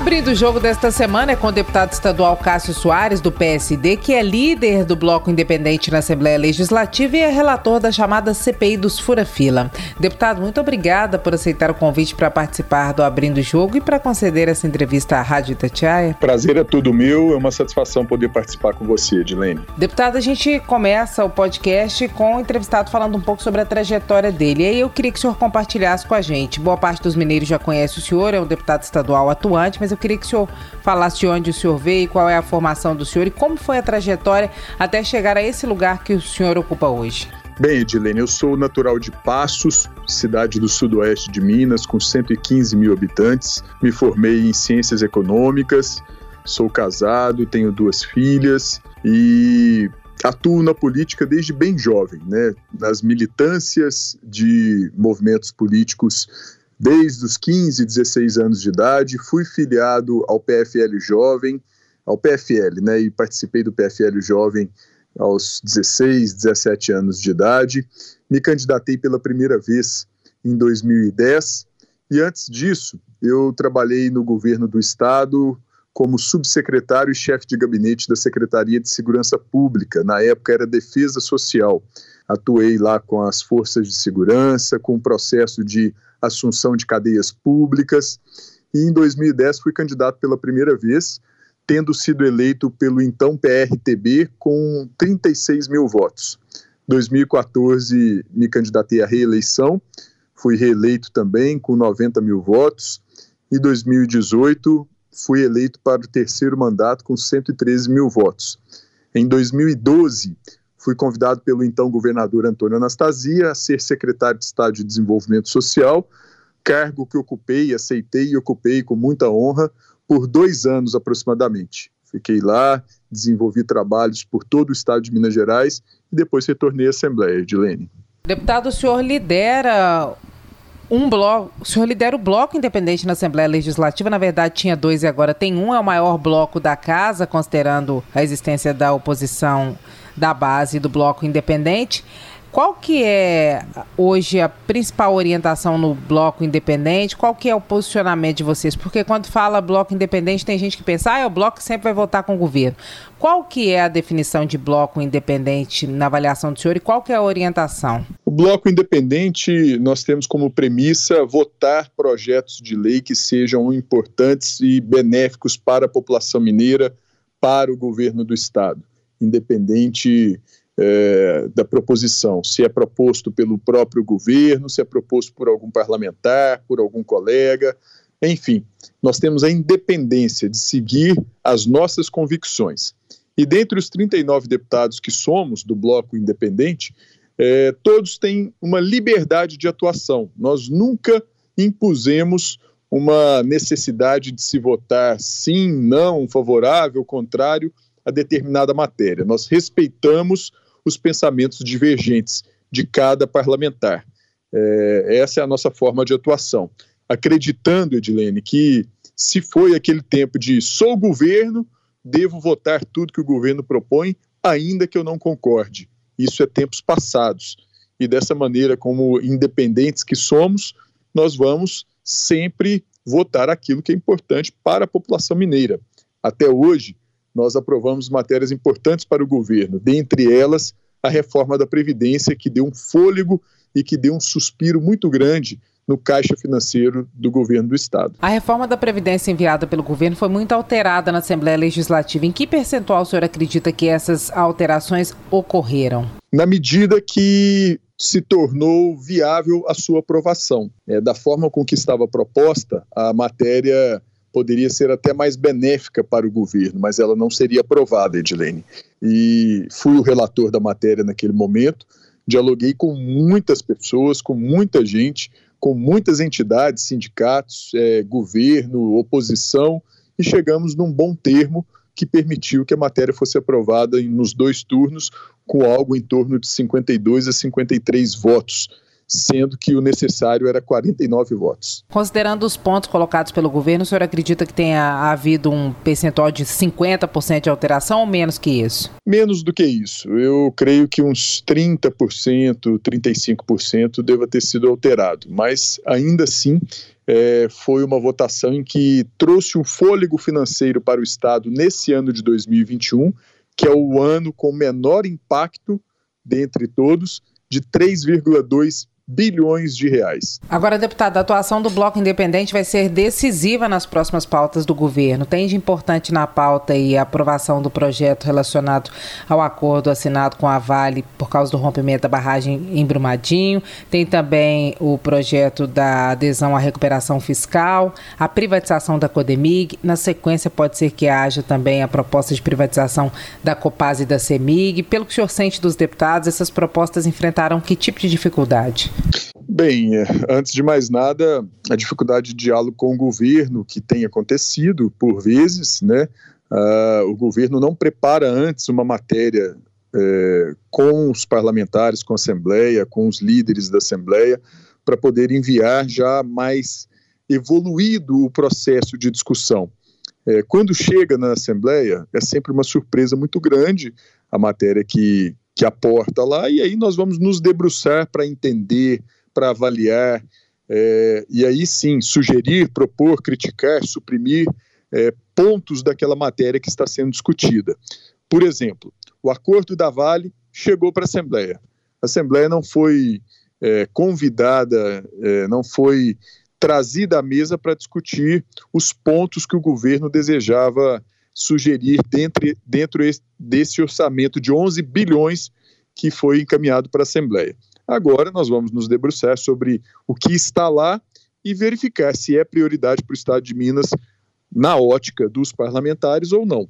Abrindo o jogo desta semana é com o deputado estadual Cássio Soares, do PSD, que é líder do Bloco Independente na Assembleia Legislativa e é relator da chamada CPI dos Fura-Fila. Deputado, muito obrigada por aceitar o convite para participar do Abrindo o Jogo e para conceder essa entrevista à Rádio Itatiaia. Prazer é todo meu, é uma satisfação poder participar com você, Edilene. Deputado, a gente começa o podcast com o entrevistado falando um pouco sobre a trajetória dele. E aí eu queria que o senhor compartilhasse com a gente. Boa parte dos mineiros já conhece o senhor, é um deputado estadual atuante, mas eu queria que o senhor falasse de onde o senhor veio, qual é a formação do senhor e como foi a trajetória até chegar a esse lugar que o senhor ocupa hoje. Bem, Edilene, eu sou natural de Passos, cidade do sudoeste de Minas, com 115 mil habitantes. Me formei em Ciências Econômicas, sou casado, tenho duas filhas e atuo na política desde bem jovem, né? Nas militâncias de movimentos políticos desde os 15, 16 anos de idade, fui filiado ao PFL Jovem, ao PFL, né, e participei do PFL Jovem aos 16, 17 anos de idade. Me candidatei pela primeira vez em 2010 e antes disso eu trabalhei no governo do estado como subsecretário e chefe de gabinete da Secretaria de Segurança Pública. Na época era Defesa Social. Atuei lá com as forças de segurança, com o processo de assunção de cadeias públicas. E em 2010 fui candidato pela primeira vez, tendo sido eleito pelo então PRTB com 36 mil votos. 2014 me candidatei à reeleição, fui reeleito também com 90 mil votos. E 2018 fui eleito para o terceiro mandato com 113 mil votos. Em 2012 fui convidado pelo então governador Antônio Anastasia a ser secretário de Estado de Desenvolvimento Social, cargo que ocupei, aceitei e ocupei com muita honra por dois anos aproximadamente. Fiquei lá, desenvolvi trabalhos por todo o estado de Minas Gerais e depois retornei à Assembleia Lênin. Deputado, o senhor lidera um bloco, o senhor lidera o bloco independente na Assembleia Legislativa, na verdade tinha dois e agora tem um, é o maior bloco da casa, considerando a existência da oposição da base do bloco independente. Qual que é hoje a principal orientação no bloco independente? Qual que é o posicionamento de vocês? Porque quando fala bloco independente, tem gente que pensa, ah, é o bloco que sempre vai votar com o governo. Qual que é a definição de bloco independente na avaliação do senhor e qual que é a orientação? O bloco independente, nós temos como premissa votar projetos de lei que sejam importantes e benéficos para a população mineira, para o governo do Estado, independente é, da proposição, se é proposto pelo próprio governo, se é proposto por algum parlamentar, por algum colega, enfim, nós temos a independência de seguir as nossas convicções. E dentre os 39 deputados que somos do Bloco Independente, é, todos têm uma liberdade de atuação. Nós nunca impusemos uma necessidade de se votar sim, não, favorável, contrário a determinada matéria. Nós respeitamos os pensamentos divergentes de cada parlamentar. É, essa é a nossa forma de atuação. Acreditando, Edilene, que se foi aquele tempo de sou governo, devo votar tudo que o governo propõe, ainda que eu não concorde. Isso é tempos passados. E dessa maneira, como independentes que somos, nós vamos sempre votar aquilo que é importante para a população mineira. Até hoje, nós aprovamos matérias importantes para o governo, dentre elas a reforma da Previdência, que deu um fôlego e que deu um suspiro muito grande no caixa financeiro do governo do Estado. A reforma da Previdência enviada pelo governo foi muito alterada na Assembleia Legislativa. Em que percentual o senhor acredita que essas alterações ocorreram? Na medida que se tornou viável a sua aprovação. É, da forma com que estava proposta, a matéria poderia ser até mais benéfica para o governo, mas ela não seria aprovada, Edilene. E fui o relator da matéria naquele momento, dialoguei com muitas pessoas, com muita gente, com muitas entidades, sindicatos, é, governo, oposição, e chegamos num bom termo que permitiu que a matéria fosse aprovada nos dois turnos, com algo em torno de 52 a 53 votos sendo que o necessário era 49 votos. Considerando os pontos colocados pelo governo, o senhor acredita que tenha havido um percentual de 50% de alteração ou menos que isso? Menos do que isso. Eu creio que uns 30%, 35% deva ter sido alterado, mas ainda assim é, foi uma votação em que trouxe um fôlego financeiro para o Estado nesse ano de 2021, que é o ano com menor impacto dentre todos, de 3,2 bilhões de reais. Agora, deputado, a atuação do Bloco Independente vai ser decisiva nas próximas pautas do governo. Tem de importante na pauta e a aprovação do projeto relacionado ao acordo assinado com a Vale por causa do rompimento da barragem em Brumadinho. Tem também o projeto da adesão à recuperação fiscal, a privatização da Codemig. Na sequência, pode ser que haja também a proposta de privatização da Copaz e da Semig. Pelo que o senhor sente dos deputados, essas propostas enfrentaram que tipo de dificuldade? Bem, é, antes de mais nada, a dificuldade de diálogo com o governo que tem acontecido por vezes, né? Uh, o governo não prepara antes uma matéria é, com os parlamentares, com a Assembleia, com os líderes da Assembleia, para poder enviar já mais evoluído o processo de discussão. É, quando chega na Assembleia, é sempre uma surpresa muito grande a matéria que, que aporta lá, e aí nós vamos nos debruçar para entender, para avaliar, é, e aí sim sugerir, propor, criticar, suprimir é, pontos daquela matéria que está sendo discutida. Por exemplo, o acordo da Vale chegou para a Assembleia. A Assembleia não foi é, convidada, é, não foi trazida à mesa para discutir os pontos que o governo desejava sugerir dentro, dentro desse orçamento de 11 bilhões que foi encaminhado para a Assembleia. Agora nós vamos nos debruçar sobre o que está lá e verificar se é prioridade para o Estado de Minas na ótica dos parlamentares ou não.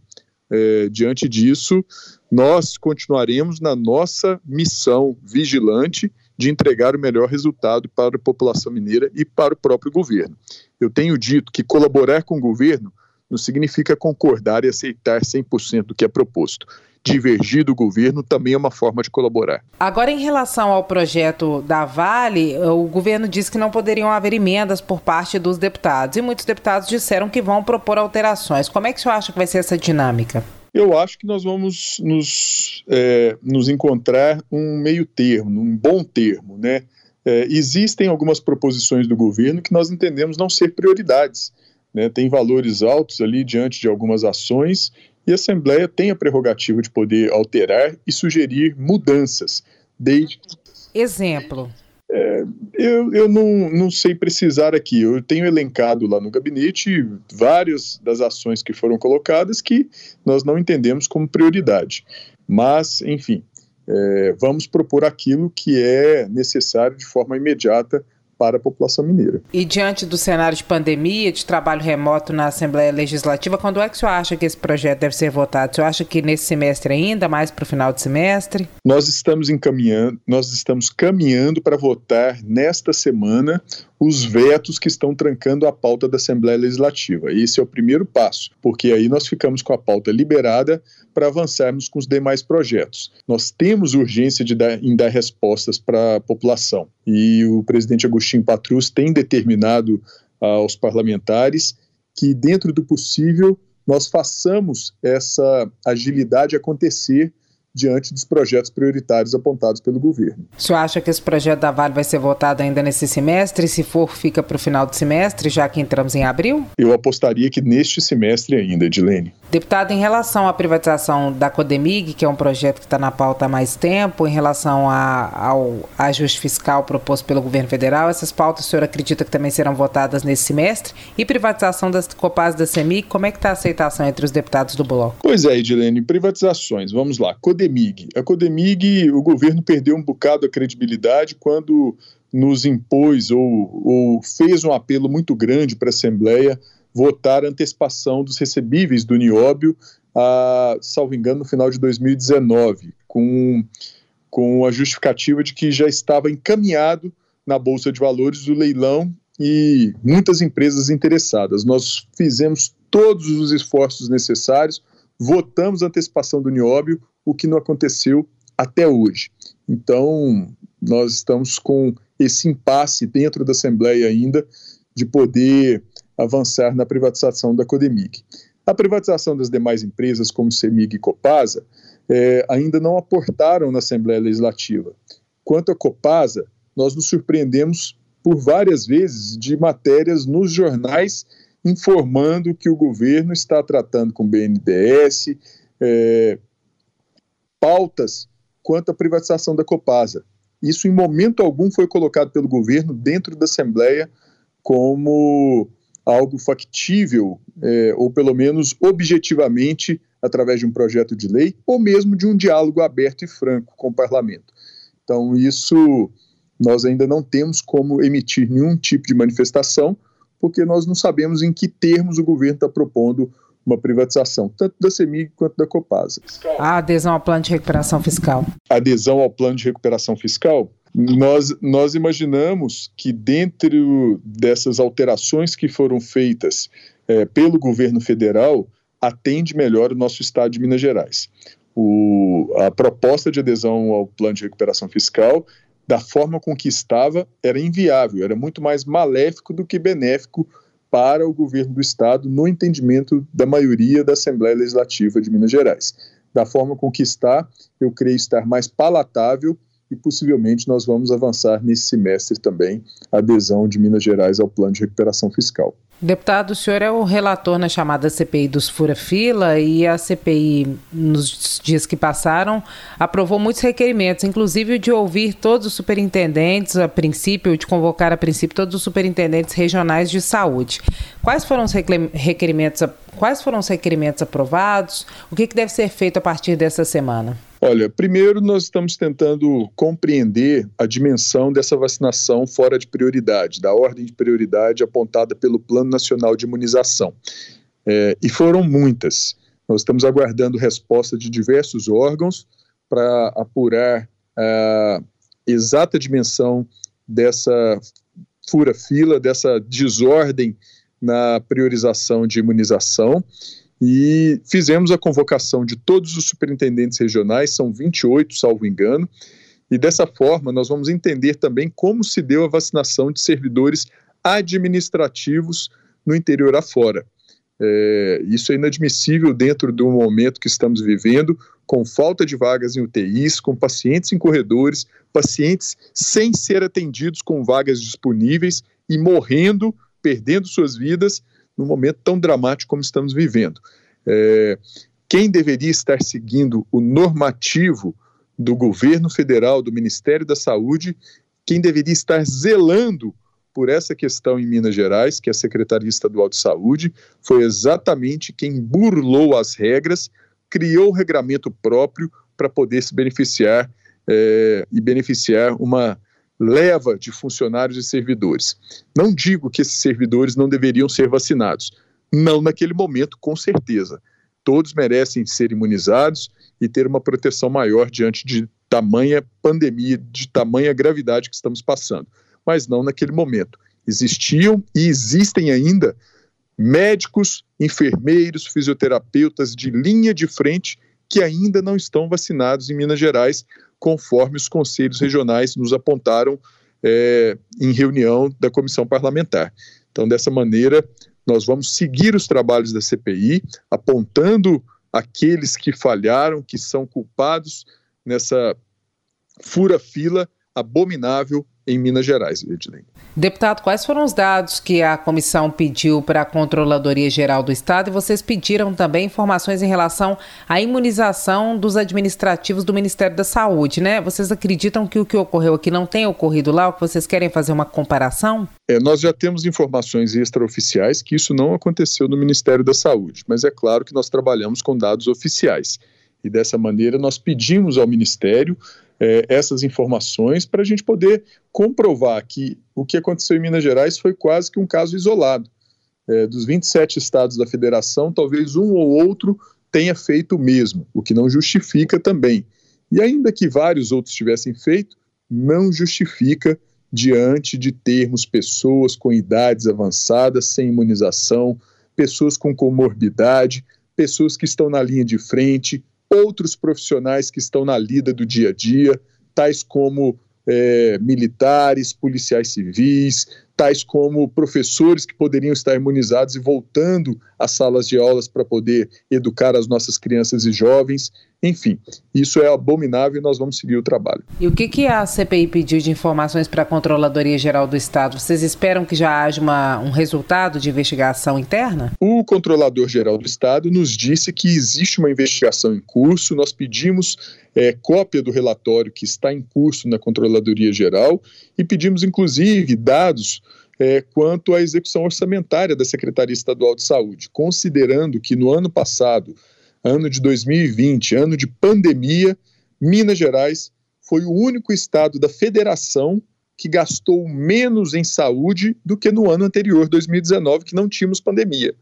É, diante disso, nós continuaremos na nossa missão vigilante de entregar o melhor resultado para a população mineira e para o próprio governo. Eu tenho dito que colaborar com o governo não significa concordar e aceitar 100% do que é proposto. Divergir do governo também é uma forma de colaborar. Agora, em relação ao projeto da Vale, o governo disse que não poderiam haver emendas por parte dos deputados e muitos deputados disseram que vão propor alterações. Como é que o senhor acha que vai ser essa dinâmica? Eu acho que nós vamos nos, é, nos encontrar um meio termo, um bom termo, né? É, existem algumas proposições do governo que nós entendemos não ser prioridades né, tem valores altos ali diante de algumas ações e a Assembleia tem a prerrogativa de poder alterar e sugerir mudanças. Desde... Exemplo. É, eu eu não, não sei precisar aqui. Eu tenho elencado lá no gabinete várias das ações que foram colocadas que nós não entendemos como prioridade. Mas, enfim, é, vamos propor aquilo que é necessário de forma imediata para a população mineira. E diante do cenário de pandemia, de trabalho remoto na Assembleia Legislativa, quando é que o senhor acha que esse projeto deve ser votado? O senhor acha que nesse semestre ainda, mais para o final do semestre? Nós estamos encaminhando, nós estamos caminhando para votar nesta semana os vetos que estão trancando a pauta da Assembleia Legislativa. Esse é o primeiro passo, porque aí nós ficamos com a pauta liberada para avançarmos com os demais projetos. Nós temos urgência de dar, em dar respostas para a população e o presidente Agostinho Patrus tem determinado aos parlamentares que, dentro do possível, nós façamos essa agilidade acontecer diante dos projetos prioritários apontados pelo governo. O senhor acha que esse projeto da Vale vai ser votado ainda nesse semestre? Se for, fica para o final do semestre, já que entramos em abril? Eu apostaria que neste semestre ainda, Edilene. Deputado, em relação à privatização da Codemig, que é um projeto que está na pauta há mais tempo, em relação a, ao ajuste fiscal proposto pelo governo federal, essas pautas o senhor acredita que também serão votadas nesse semestre? E privatização das Copaz da CEMIG, como é que está a aceitação entre os deputados do bloco? Pois é, Edilene, privatizações, vamos lá. Codemig. A Codemig, o governo perdeu um bocado a credibilidade quando nos impôs ou, ou fez um apelo muito grande para a Assembleia votar a antecipação dos recebíveis do Nióbio, a, salvo engano, no final de 2019, com, com a justificativa de que já estava encaminhado na Bolsa de Valores o leilão e muitas empresas interessadas. Nós fizemos todos os esforços necessários, votamos a antecipação do Nióbio, o que não aconteceu até hoje. Então, nós estamos com esse impasse dentro da Assembleia ainda de poder avançar na privatização da Codemig. A privatização das demais empresas, como CEMIG e Copasa, é, ainda não aportaram na Assembleia Legislativa. Quanto à Copasa, nós nos surpreendemos por várias vezes de matérias nos jornais informando que o governo está tratando com o BNDES é, pautas quanto à privatização da Copasa. Isso, em momento algum, foi colocado pelo governo dentro da Assembleia como algo factível, é, ou pelo menos objetivamente, através de um projeto de lei, ou mesmo de um diálogo aberto e franco com o parlamento. Então, isso nós ainda não temos como emitir nenhum tipo de manifestação, porque nós não sabemos em que termos o governo está propondo uma privatização, tanto da CEMIG quanto da Copasa. A adesão ao plano de recuperação fiscal. A adesão ao plano de recuperação fiscal, nós, nós imaginamos que dentro dessas alterações que foram feitas é, pelo governo federal, atende melhor o nosso estado de Minas Gerais. O, a proposta de adesão ao plano de recuperação fiscal, da forma com que estava, era inviável, era muito mais maléfico do que benéfico para o governo do estado, no entendimento da maioria da Assembleia Legislativa de Minas Gerais. Da forma com que está, eu creio estar mais palatável e possivelmente nós vamos avançar nesse semestre também a adesão de Minas Gerais ao plano de recuperação fiscal. Deputado, o senhor é o relator na chamada CPI dos Fura-Fila e a CPI, nos dias que passaram, aprovou muitos requerimentos, inclusive de ouvir todos os superintendentes, a princípio, de convocar a princípio todos os superintendentes regionais de saúde. Quais foram os requerimentos, quais foram os requerimentos aprovados? O que, que deve ser feito a partir dessa semana? Olha, primeiro nós estamos tentando compreender a dimensão dessa vacinação fora de prioridade, da ordem de prioridade apontada pelo Plano Nacional de Imunização. É, e foram muitas. Nós estamos aguardando resposta de diversos órgãos para apurar a exata dimensão dessa fura-fila, dessa desordem na priorização de imunização e fizemos a convocação de todos os superintendentes regionais, são 28, salvo engano, e dessa forma nós vamos entender também como se deu a vacinação de servidores administrativos no interior afora. É, isso é inadmissível dentro do momento que estamos vivendo, com falta de vagas em UTIs, com pacientes em corredores, pacientes sem ser atendidos com vagas disponíveis e morrendo, perdendo suas vidas num momento tão dramático como estamos vivendo. É, quem deveria estar seguindo o normativo do governo federal, do Ministério da Saúde, quem deveria estar zelando por essa questão em Minas Gerais, que é a Secretaria Estadual de Saúde, foi exatamente quem burlou as regras, criou o regramento próprio para poder se beneficiar é, e beneficiar uma leva de funcionários e servidores. Não digo que esses servidores não deveriam ser vacinados. Não naquele momento, com certeza. Todos merecem ser imunizados e ter uma proteção maior diante de tamanha pandemia, de tamanha gravidade que estamos passando. Mas não naquele momento. Existiam e existem ainda médicos, enfermeiros, fisioterapeutas de linha de frente que ainda não estão vacinados em Minas Gerais, conforme os conselhos regionais nos apontaram é, em reunião da comissão parlamentar. Então, dessa maneira, nós vamos seguir os trabalhos da CPI, apontando aqueles que falharam, que são culpados nessa fura-fila abominável em Minas Gerais, Edilene. Deputado, quais foram os dados que a comissão pediu para a Controladoria Geral do Estado e vocês pediram também informações em relação à imunização dos administrativos do Ministério da Saúde, né? Vocês acreditam que o que ocorreu aqui não tem ocorrido lá, ou que vocês querem fazer uma comparação? É, nós já temos informações extraoficiais que isso não aconteceu no Ministério da Saúde, mas é claro que nós trabalhamos com dados oficiais. E dessa maneira nós pedimos ao Ministério é, essas informações para a gente poder comprovar que o que aconteceu em Minas Gerais foi quase que um caso isolado. É, dos 27 estados da federação, talvez um ou outro tenha feito o mesmo, o que não justifica também. E ainda que vários outros tivessem feito, não justifica diante de termos pessoas com idades avançadas, sem imunização, pessoas com comorbidade, pessoas que estão na linha de frente, outros profissionais que estão na lida do dia a dia, tais como é, militares, policiais civis, tais como professores que poderiam estar imunizados e voltando às salas de aulas para poder educar as nossas crianças e jovens. Enfim, isso é abominável e nós vamos seguir o trabalho. E o que, que a CPI pediu de informações para a Controladoria Geral do Estado? Vocês esperam que já haja uma, um resultado de investigação interna? O Controlador Geral do Estado nos disse que existe uma investigação em curso. Nós pedimos é, cópia do relatório que está em curso na Controladoria Geral e pedimos, inclusive, dados é, quanto à execução orçamentária da Secretaria Estadual de Saúde, considerando que no ano passado, ano de 2020, ano de pandemia, Minas Gerais foi o único estado da federação que gastou menos em saúde do que no ano anterior, 2019, que não tínhamos pandemia.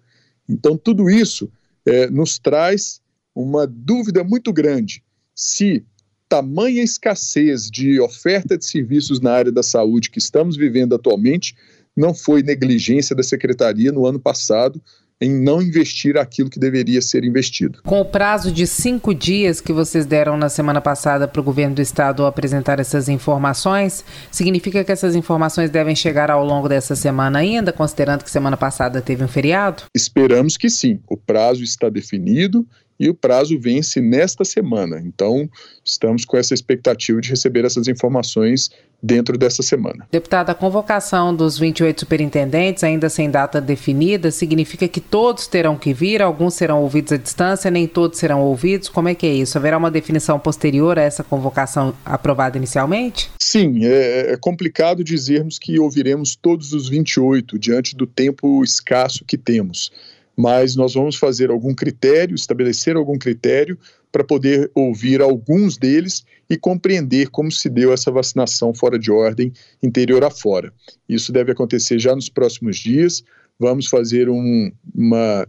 Então, tudo isso é, nos traz uma dúvida muito grande se tamanha escassez de oferta de serviços na área da saúde que estamos vivendo atualmente não foi negligência da secretaria no ano passado em não investir aquilo que deveria ser investido. Com o prazo de cinco dias que vocês deram na semana passada para o governo do estado apresentar essas informações, significa que essas informações devem chegar ao longo dessa semana ainda, considerando que semana passada teve um feriado? Esperamos que sim. O prazo está definido e o prazo vence nesta semana. Então, estamos com essa expectativa de receber essas informações dentro dessa semana. Deputada, a convocação dos 28 superintendentes, ainda sem data definida, significa que todos terão que vir, alguns serão ouvidos à distância, nem todos serão ouvidos. Como é que é isso? Haverá uma definição posterior a essa convocação aprovada inicialmente? Sim, é, é complicado dizermos que ouviremos todos os 28 diante do tempo escasso que temos mas nós vamos fazer algum critério, estabelecer algum critério para poder ouvir alguns deles e compreender como se deu essa vacinação fora de ordem, interior afora. Isso deve acontecer já nos próximos dias. Vamos fazer um, uma,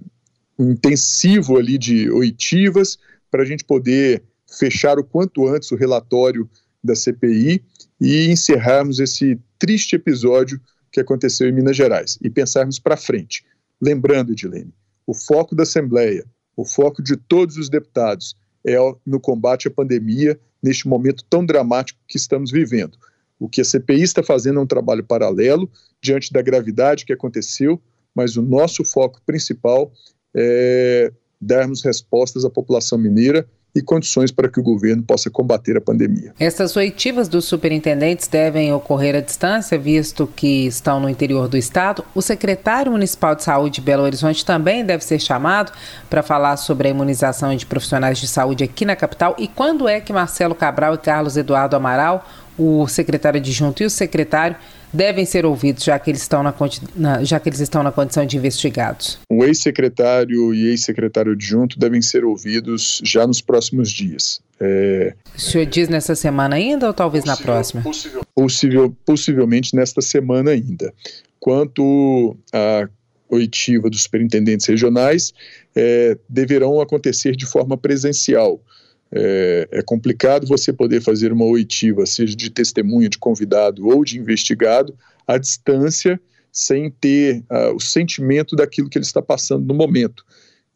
um intensivo ali de oitivas para a gente poder fechar o quanto antes o relatório da CPI e encerrarmos esse triste episódio que aconteceu em Minas Gerais e pensarmos para frente. Lembrando, Edilene, o foco da Assembleia, o foco de todos os deputados é no combate à pandemia, neste momento tão dramático que estamos vivendo. O que a CPI está fazendo é um trabalho paralelo, diante da gravidade que aconteceu, mas o nosso foco principal é darmos respostas à população mineira e condições para que o governo possa combater a pandemia. Essas oitivas dos superintendentes devem ocorrer à distância, visto que estão no interior do estado. O secretário municipal de saúde de Belo Horizonte também deve ser chamado para falar sobre a imunização de profissionais de saúde aqui na capital. E quando é que Marcelo Cabral e Carlos Eduardo Amaral, o secretário adjunto e o secretário, devem ser ouvidos, já que eles estão na, na já que eles estão na condição de investigados? O ex-secretário e ex-secretário adjunto devem ser ouvidos já nos próximos dias. É... O senhor diz nessa semana ainda ou talvez possível, na próxima? Possível, possível, possivelmente nesta semana ainda. Quanto à oitiva dos superintendentes regionais, é, deverão acontecer de forma presencial. É, é, complicado você poder fazer uma oitiva, seja de testemunha, de convidado ou de investigado, à distância, sem ter uh, o sentimento daquilo que ele está passando no momento.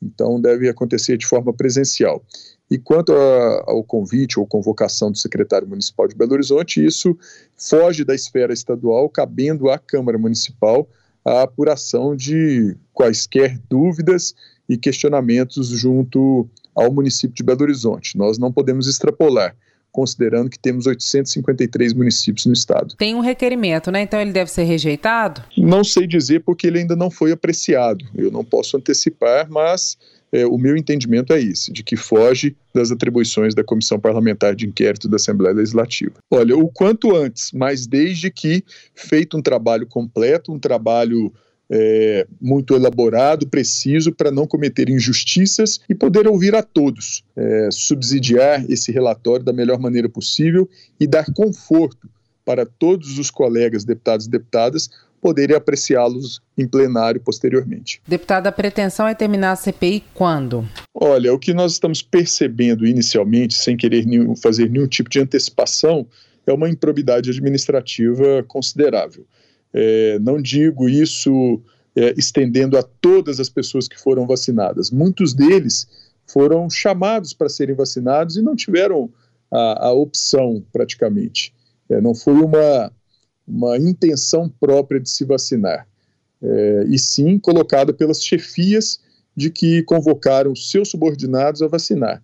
Então, deve acontecer de forma presencial. E quanto a, ao convite ou convocação do secretário municipal de Belo Horizonte, isso foge da esfera estadual, cabendo à Câmara Municipal a apuração de quaisquer dúvidas e questionamentos junto ao município de Belo Horizonte. Nós não podemos extrapolar, considerando que temos 853 municípios no estado. Tem um requerimento, né? Então ele deve ser rejeitado? Não sei dizer porque ele ainda não foi apreciado. Eu não posso antecipar, mas é, o meu entendimento é esse, de que foge das atribuições da Comissão Parlamentar de Inquérito da Assembleia Legislativa. Olha, o quanto antes, mas desde que feito um trabalho completo, um trabalho é, muito elaborado, preciso, para não cometer injustiças e poder ouvir a todos, é, subsidiar esse relatório da melhor maneira possível e dar conforto para todos os colegas deputados e deputadas poderem apreciá-los em plenário posteriormente. Deputada, a pretensão é terminar a CPI quando? Olha, o que nós estamos percebendo inicialmente, sem querer nenhum, fazer nenhum tipo de antecipação, é uma improbidade administrativa considerável. É, não digo isso é, estendendo a todas as pessoas que foram vacinadas. Muitos deles foram chamados para serem vacinados e não tiveram a, a opção, praticamente. É, não foi uma, uma intenção própria de se vacinar, é, e sim colocada pelas chefias de que convocaram seus subordinados a vacinar.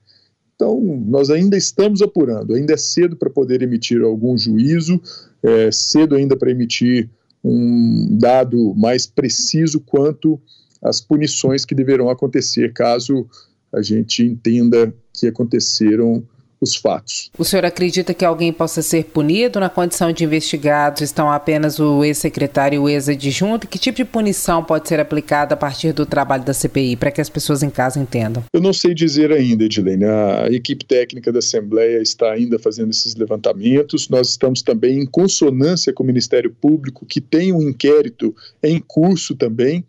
Então, nós ainda estamos apurando, ainda é cedo para poder emitir algum juízo, é cedo ainda para emitir um dado mais preciso quanto às punições que deverão acontecer caso a gente entenda que aconteceram os fatos. O senhor acredita que alguém possa ser punido na condição de investigados? Estão apenas o ex-secretário e o ex-adjunto? Que tipo de punição pode ser aplicada a partir do trabalho da CPI, para que as pessoas em casa entendam? Eu não sei dizer ainda, Edilene. A equipe técnica da Assembleia está ainda fazendo esses levantamentos. Nós estamos também em consonância com o Ministério Público, que tem um inquérito em curso também.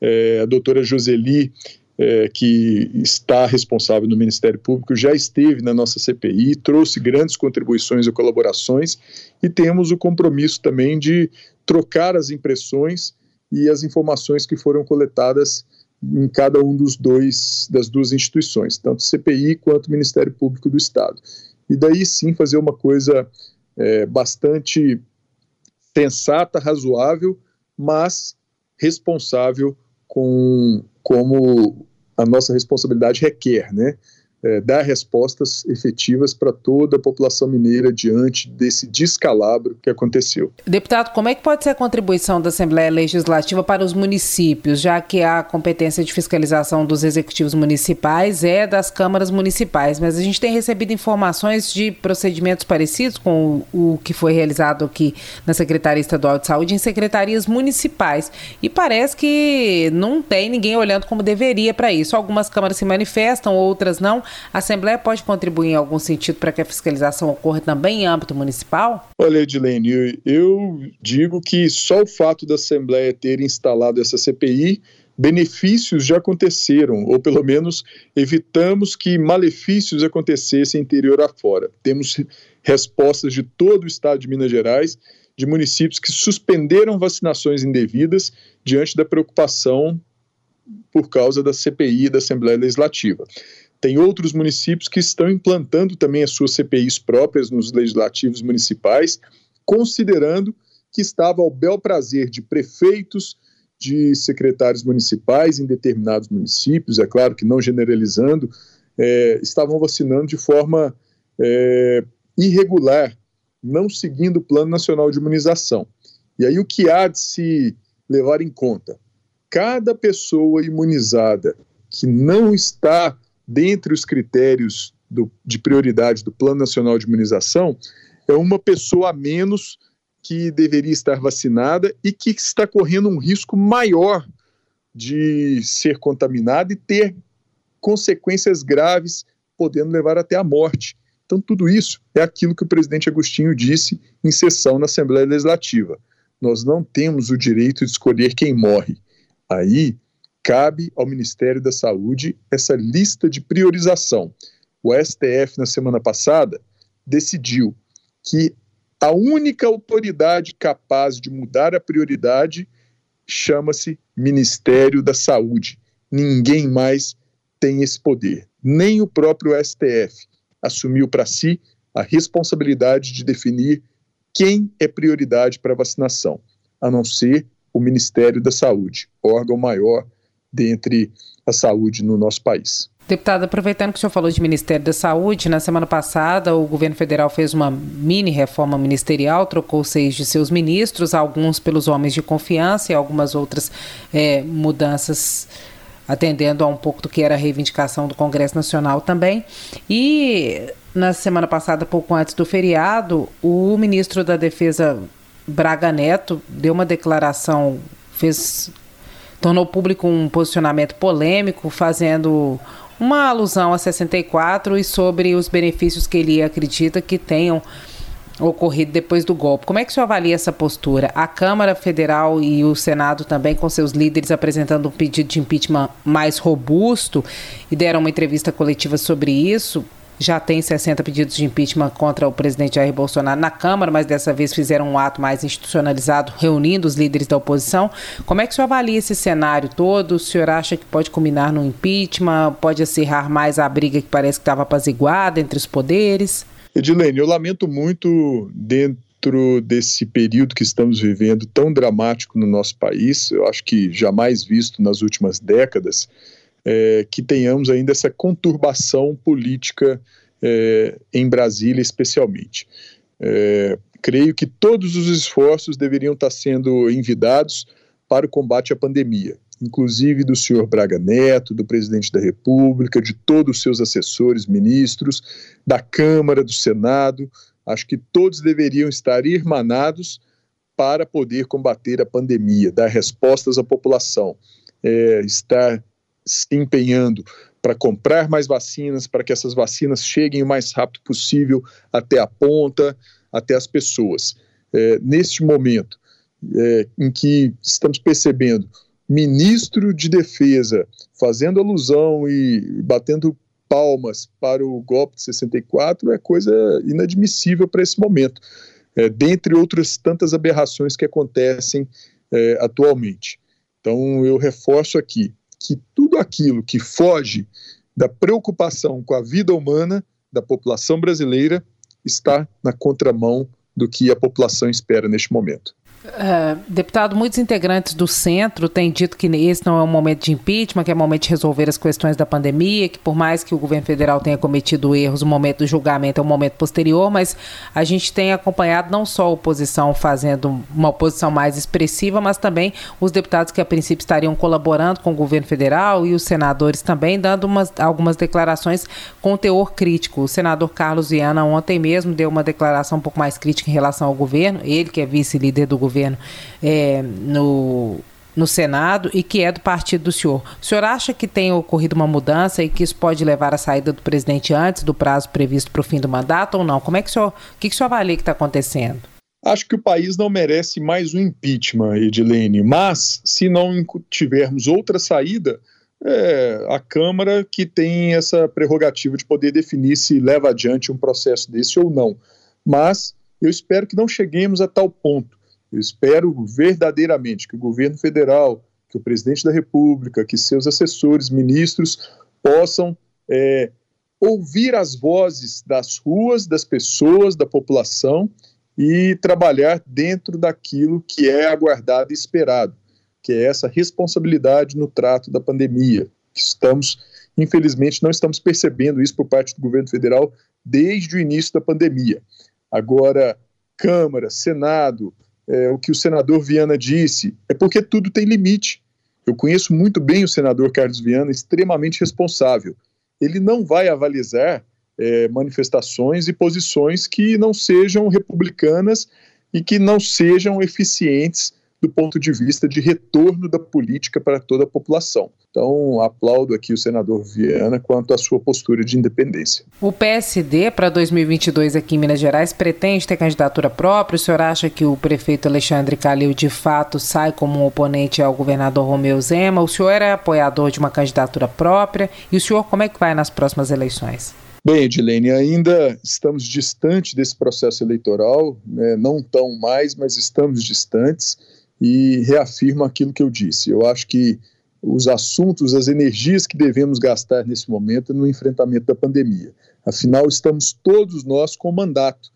É, a doutora Joseli é, que está responsável no Ministério Público, já esteve na nossa CPI, trouxe grandes contribuições e colaborações, e temos o compromisso também de trocar as impressões e as informações que foram coletadas em cada um dos dois das duas instituições, tanto CPI quanto Ministério Público do Estado. E daí sim fazer uma coisa é, bastante sensata, razoável, mas responsável com como a nossa responsabilidade requer, né? É, dar respostas efetivas para toda a população mineira diante desse descalabro que aconteceu. Deputado, como é que pode ser a contribuição da Assembleia Legislativa para os municípios, já que a competência de fiscalização dos executivos municipais é das câmaras municipais, mas a gente tem recebido informações de procedimentos parecidos com o que foi realizado aqui na Secretaria Estadual de Saúde em secretarias municipais e parece que não tem ninguém olhando como deveria para isso. Algumas câmaras se manifestam, outras não. A Assembleia pode contribuir em algum sentido para que a fiscalização ocorra também em âmbito municipal? Olha, Edilene, eu, digo que só o fato da Assembleia ter instalado essa CPI benefícios já aconteceram, ou pelo menos evitamos que malefícios acontecessem interior afora. Temos respostas de todo o estado de Minas Gerais, de municípios que suspenderam vacinações indevidas diante da preocupação por causa da CPI da Assembleia Legislativa. Tem outros municípios que estão implantando também as suas CPIs próprias nos legislativos municipais, considerando que estava ao bel prazer de prefeitos, de secretários municipais em determinados municípios, é claro que não generalizando, é, estavam vacinando de forma é, irregular, não seguindo o Plano Nacional de Imunização. E aí o que há de se levar em conta? Cada pessoa imunizada que não está dentre os critérios do, de prioridade do Plano Nacional de Imunização, é uma pessoa a menos que deveria estar vacinada e que está correndo um risco maior de ser contaminada e ter consequências graves, podendo levar até a morte. Então, tudo isso é aquilo que o presidente Agostinho disse em sessão na Assembleia Legislativa. Nós não temos o direito de escolher quem morre. Aí cabe ao Ministério da Saúde essa lista de priorização. O STF, na semana passada, decidiu que a única autoridade capaz de mudar a prioridade chama-se Ministério da Saúde. Ninguém mais tem esse poder. Nem o próprio STF assumiu para si a responsabilidade de definir quem é prioridade para vacinação, a não ser o Ministério da Saúde, órgão maior dentre a saúde no nosso país. Deputado, aproveitando que o senhor falou de Ministério da Saúde, na semana passada o governo federal fez uma mini reforma ministerial, trocou seis de seus ministros, alguns pelos homens de confiança e algumas outras é, mudanças atendendo a um pouco do que era a reivindicação do Congresso Nacional também. E na semana passada, pouco antes do feriado, o ministro da Defesa Braga Neto deu uma declaração, fez tornou público um posicionamento polêmico, fazendo uma alusão a 64 e sobre os benefícios que ele acredita que tenham ocorrido depois do golpe. Como é que o senhor avalia essa postura? A Câmara Federal e o Senado também, com seus líderes apresentando um pedido de impeachment mais robusto e deram uma entrevista coletiva sobre isso já tem 60 pedidos de impeachment contra o presidente Jair Bolsonaro na Câmara, mas dessa vez fizeram um ato mais institucionalizado, reunindo os líderes da oposição. Como é que o senhor avalia esse cenário todo? O senhor acha que pode culminar no impeachment? Pode acirrar mais a briga que parece que estava apaziguada entre os poderes? Edilene, eu lamento muito, dentro desse período que estamos vivendo tão dramático no nosso país, eu acho que jamais visto nas últimas décadas, é, que tenhamos ainda essa conturbação política é, em Brasília, especialmente. É, creio que todos os esforços deveriam estar sendo envidados para o combate à pandemia, inclusive do senhor Braga Neto, do presidente da República, de todos os seus assessores, ministros, da Câmara, do Senado. Acho que todos deveriam estar irmanados para poder combater a pandemia, dar respostas à população, é, estar se empenhando para comprar mais vacinas, para que essas vacinas cheguem o mais rápido possível até a ponta, até as pessoas. É, neste momento é, em que estamos percebendo ministro de defesa fazendo alusão e batendo palmas para o golpe de 64 é coisa inadmissível para esse momento, é, dentre outras tantas aberrações que acontecem é, atualmente. Então, eu reforço aqui que aquilo que foge da preocupação com a vida humana da população brasileira está na contramão do que a população espera neste momento. Uh, deputado, muitos integrantes do centro têm dito que esse não é um momento de impeachment, que é um momento de resolver as questões da pandemia, que por mais que o governo federal tenha cometido erros, o momento do julgamento é um momento posterior, mas a gente tem acompanhado não só a oposição fazendo uma oposição mais expressiva, mas também os deputados que a princípio estariam colaborando com o governo federal e os senadores também dando umas, algumas declarações com teor crítico. O senador Carlos Viana ontem mesmo deu uma declaração um pouco mais crítica em relação ao governo, ele que é vice-líder do governo governo é, no, no Senado e que é do partido do senhor. O senhor acha que tem ocorrido uma mudança e que isso pode levar à saída do presidente antes do prazo previsto para o fim do mandato ou não? Como é que o senhor, o que, o senhor avalia que está acontecendo? Acho que o país não merece mais um impeachment, Edilene, mas se não tivermos outra saída, é a Câmara que tem essa prerrogativa de poder definir se leva adiante um processo desse ou não. Mas eu espero que não cheguemos a tal ponto. Eu espero verdadeiramente que o governo federal, que o presidente da República, que seus assessores, ministros, possam é, ouvir as vozes das ruas, das pessoas, da população e trabalhar dentro daquilo que é aguardado e esperado, que é essa responsabilidade no trato da pandemia. Estamos, infelizmente, não estamos percebendo isso por parte do governo federal desde o início da pandemia. Agora, Câmara, Senado, é, o que o senador Viana disse, é porque tudo tem limite. Eu conheço muito bem o senador Carlos Viana, extremamente responsável. Ele não vai avalizar é, manifestações e posições que não sejam republicanas e que não sejam eficientes do ponto de vista de retorno da política para toda a população. Então, aplaudo aqui o senador Viana quanto à sua postura de independência. O PSD, para 2022 aqui em Minas Gerais, pretende ter candidatura própria? O senhor acha que o prefeito Alexandre Calil, de fato, sai como um oponente ao governador Romeu Zema? O senhor é apoiador de uma candidatura própria? E o senhor, como é que vai nas próximas eleições? Bem, Edilene, ainda estamos distante desse processo eleitoral, né? não tão mais, mas estamos distantes e reafirmo aquilo que eu disse. Eu acho que os assuntos, as energias que devemos gastar nesse momento no enfrentamento da pandemia. Afinal, estamos todos nós com mandato.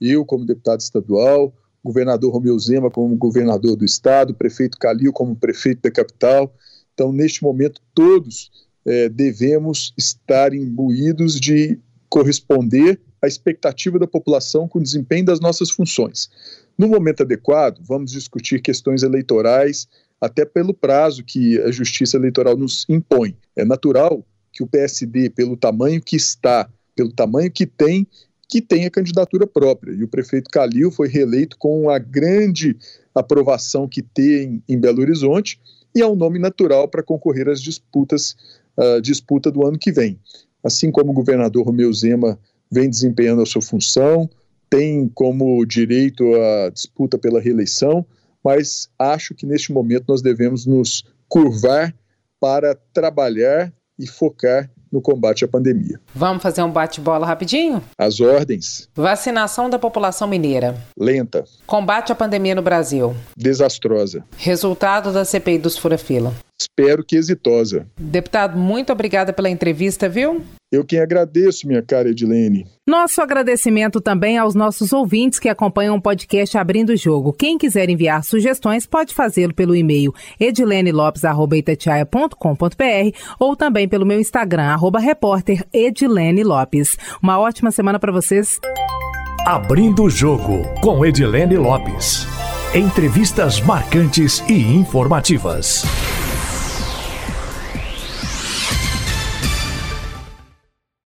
Eu, como deputado estadual, governador Romeu Zema como governador do estado, prefeito Calil como prefeito da capital. Então, neste momento, todos é, devemos estar imbuídos de corresponder à expectativa da população com o desempenho das nossas funções. No momento adequado, vamos discutir questões eleitorais, até pelo prazo que a Justiça Eleitoral nos impõe. É natural que o PSD, pelo tamanho que está, pelo tamanho que tem, que tenha candidatura própria. E o prefeito Calil foi reeleito com a grande aprovação que tem em Belo Horizonte e é um nome natural para concorrer às disputas, uh, disputa do ano que vem. Assim como o governador Romeu Zema vem desempenhando a sua função, tem como direito a disputa pela reeleição, mas acho que neste momento nós devemos nos curvar para trabalhar e focar no combate à pandemia. Vamos fazer um bate-bola rapidinho? As ordens. Vacinação da população mineira. Lenta. Combate à pandemia no Brasil. Desastrosa. Resultado da CPI dos fura-fila. Espero que exitosa. Deputado, muito obrigada pela entrevista, viu? Eu quem agradeço, minha cara Edilene. Nosso agradecimento também aos nossos ouvintes que acompanham o podcast Abrindo o Jogo. Quem quiser enviar sugestões pode fazê-lo pelo e-mail edilenelopes.com.br ou também pelo meu Instagram, arroba repórter Edilene Lopes. Uma ótima semana para vocês. Abrindo o Jogo com Edilene Lopes. Entrevistas marcantes e informativas.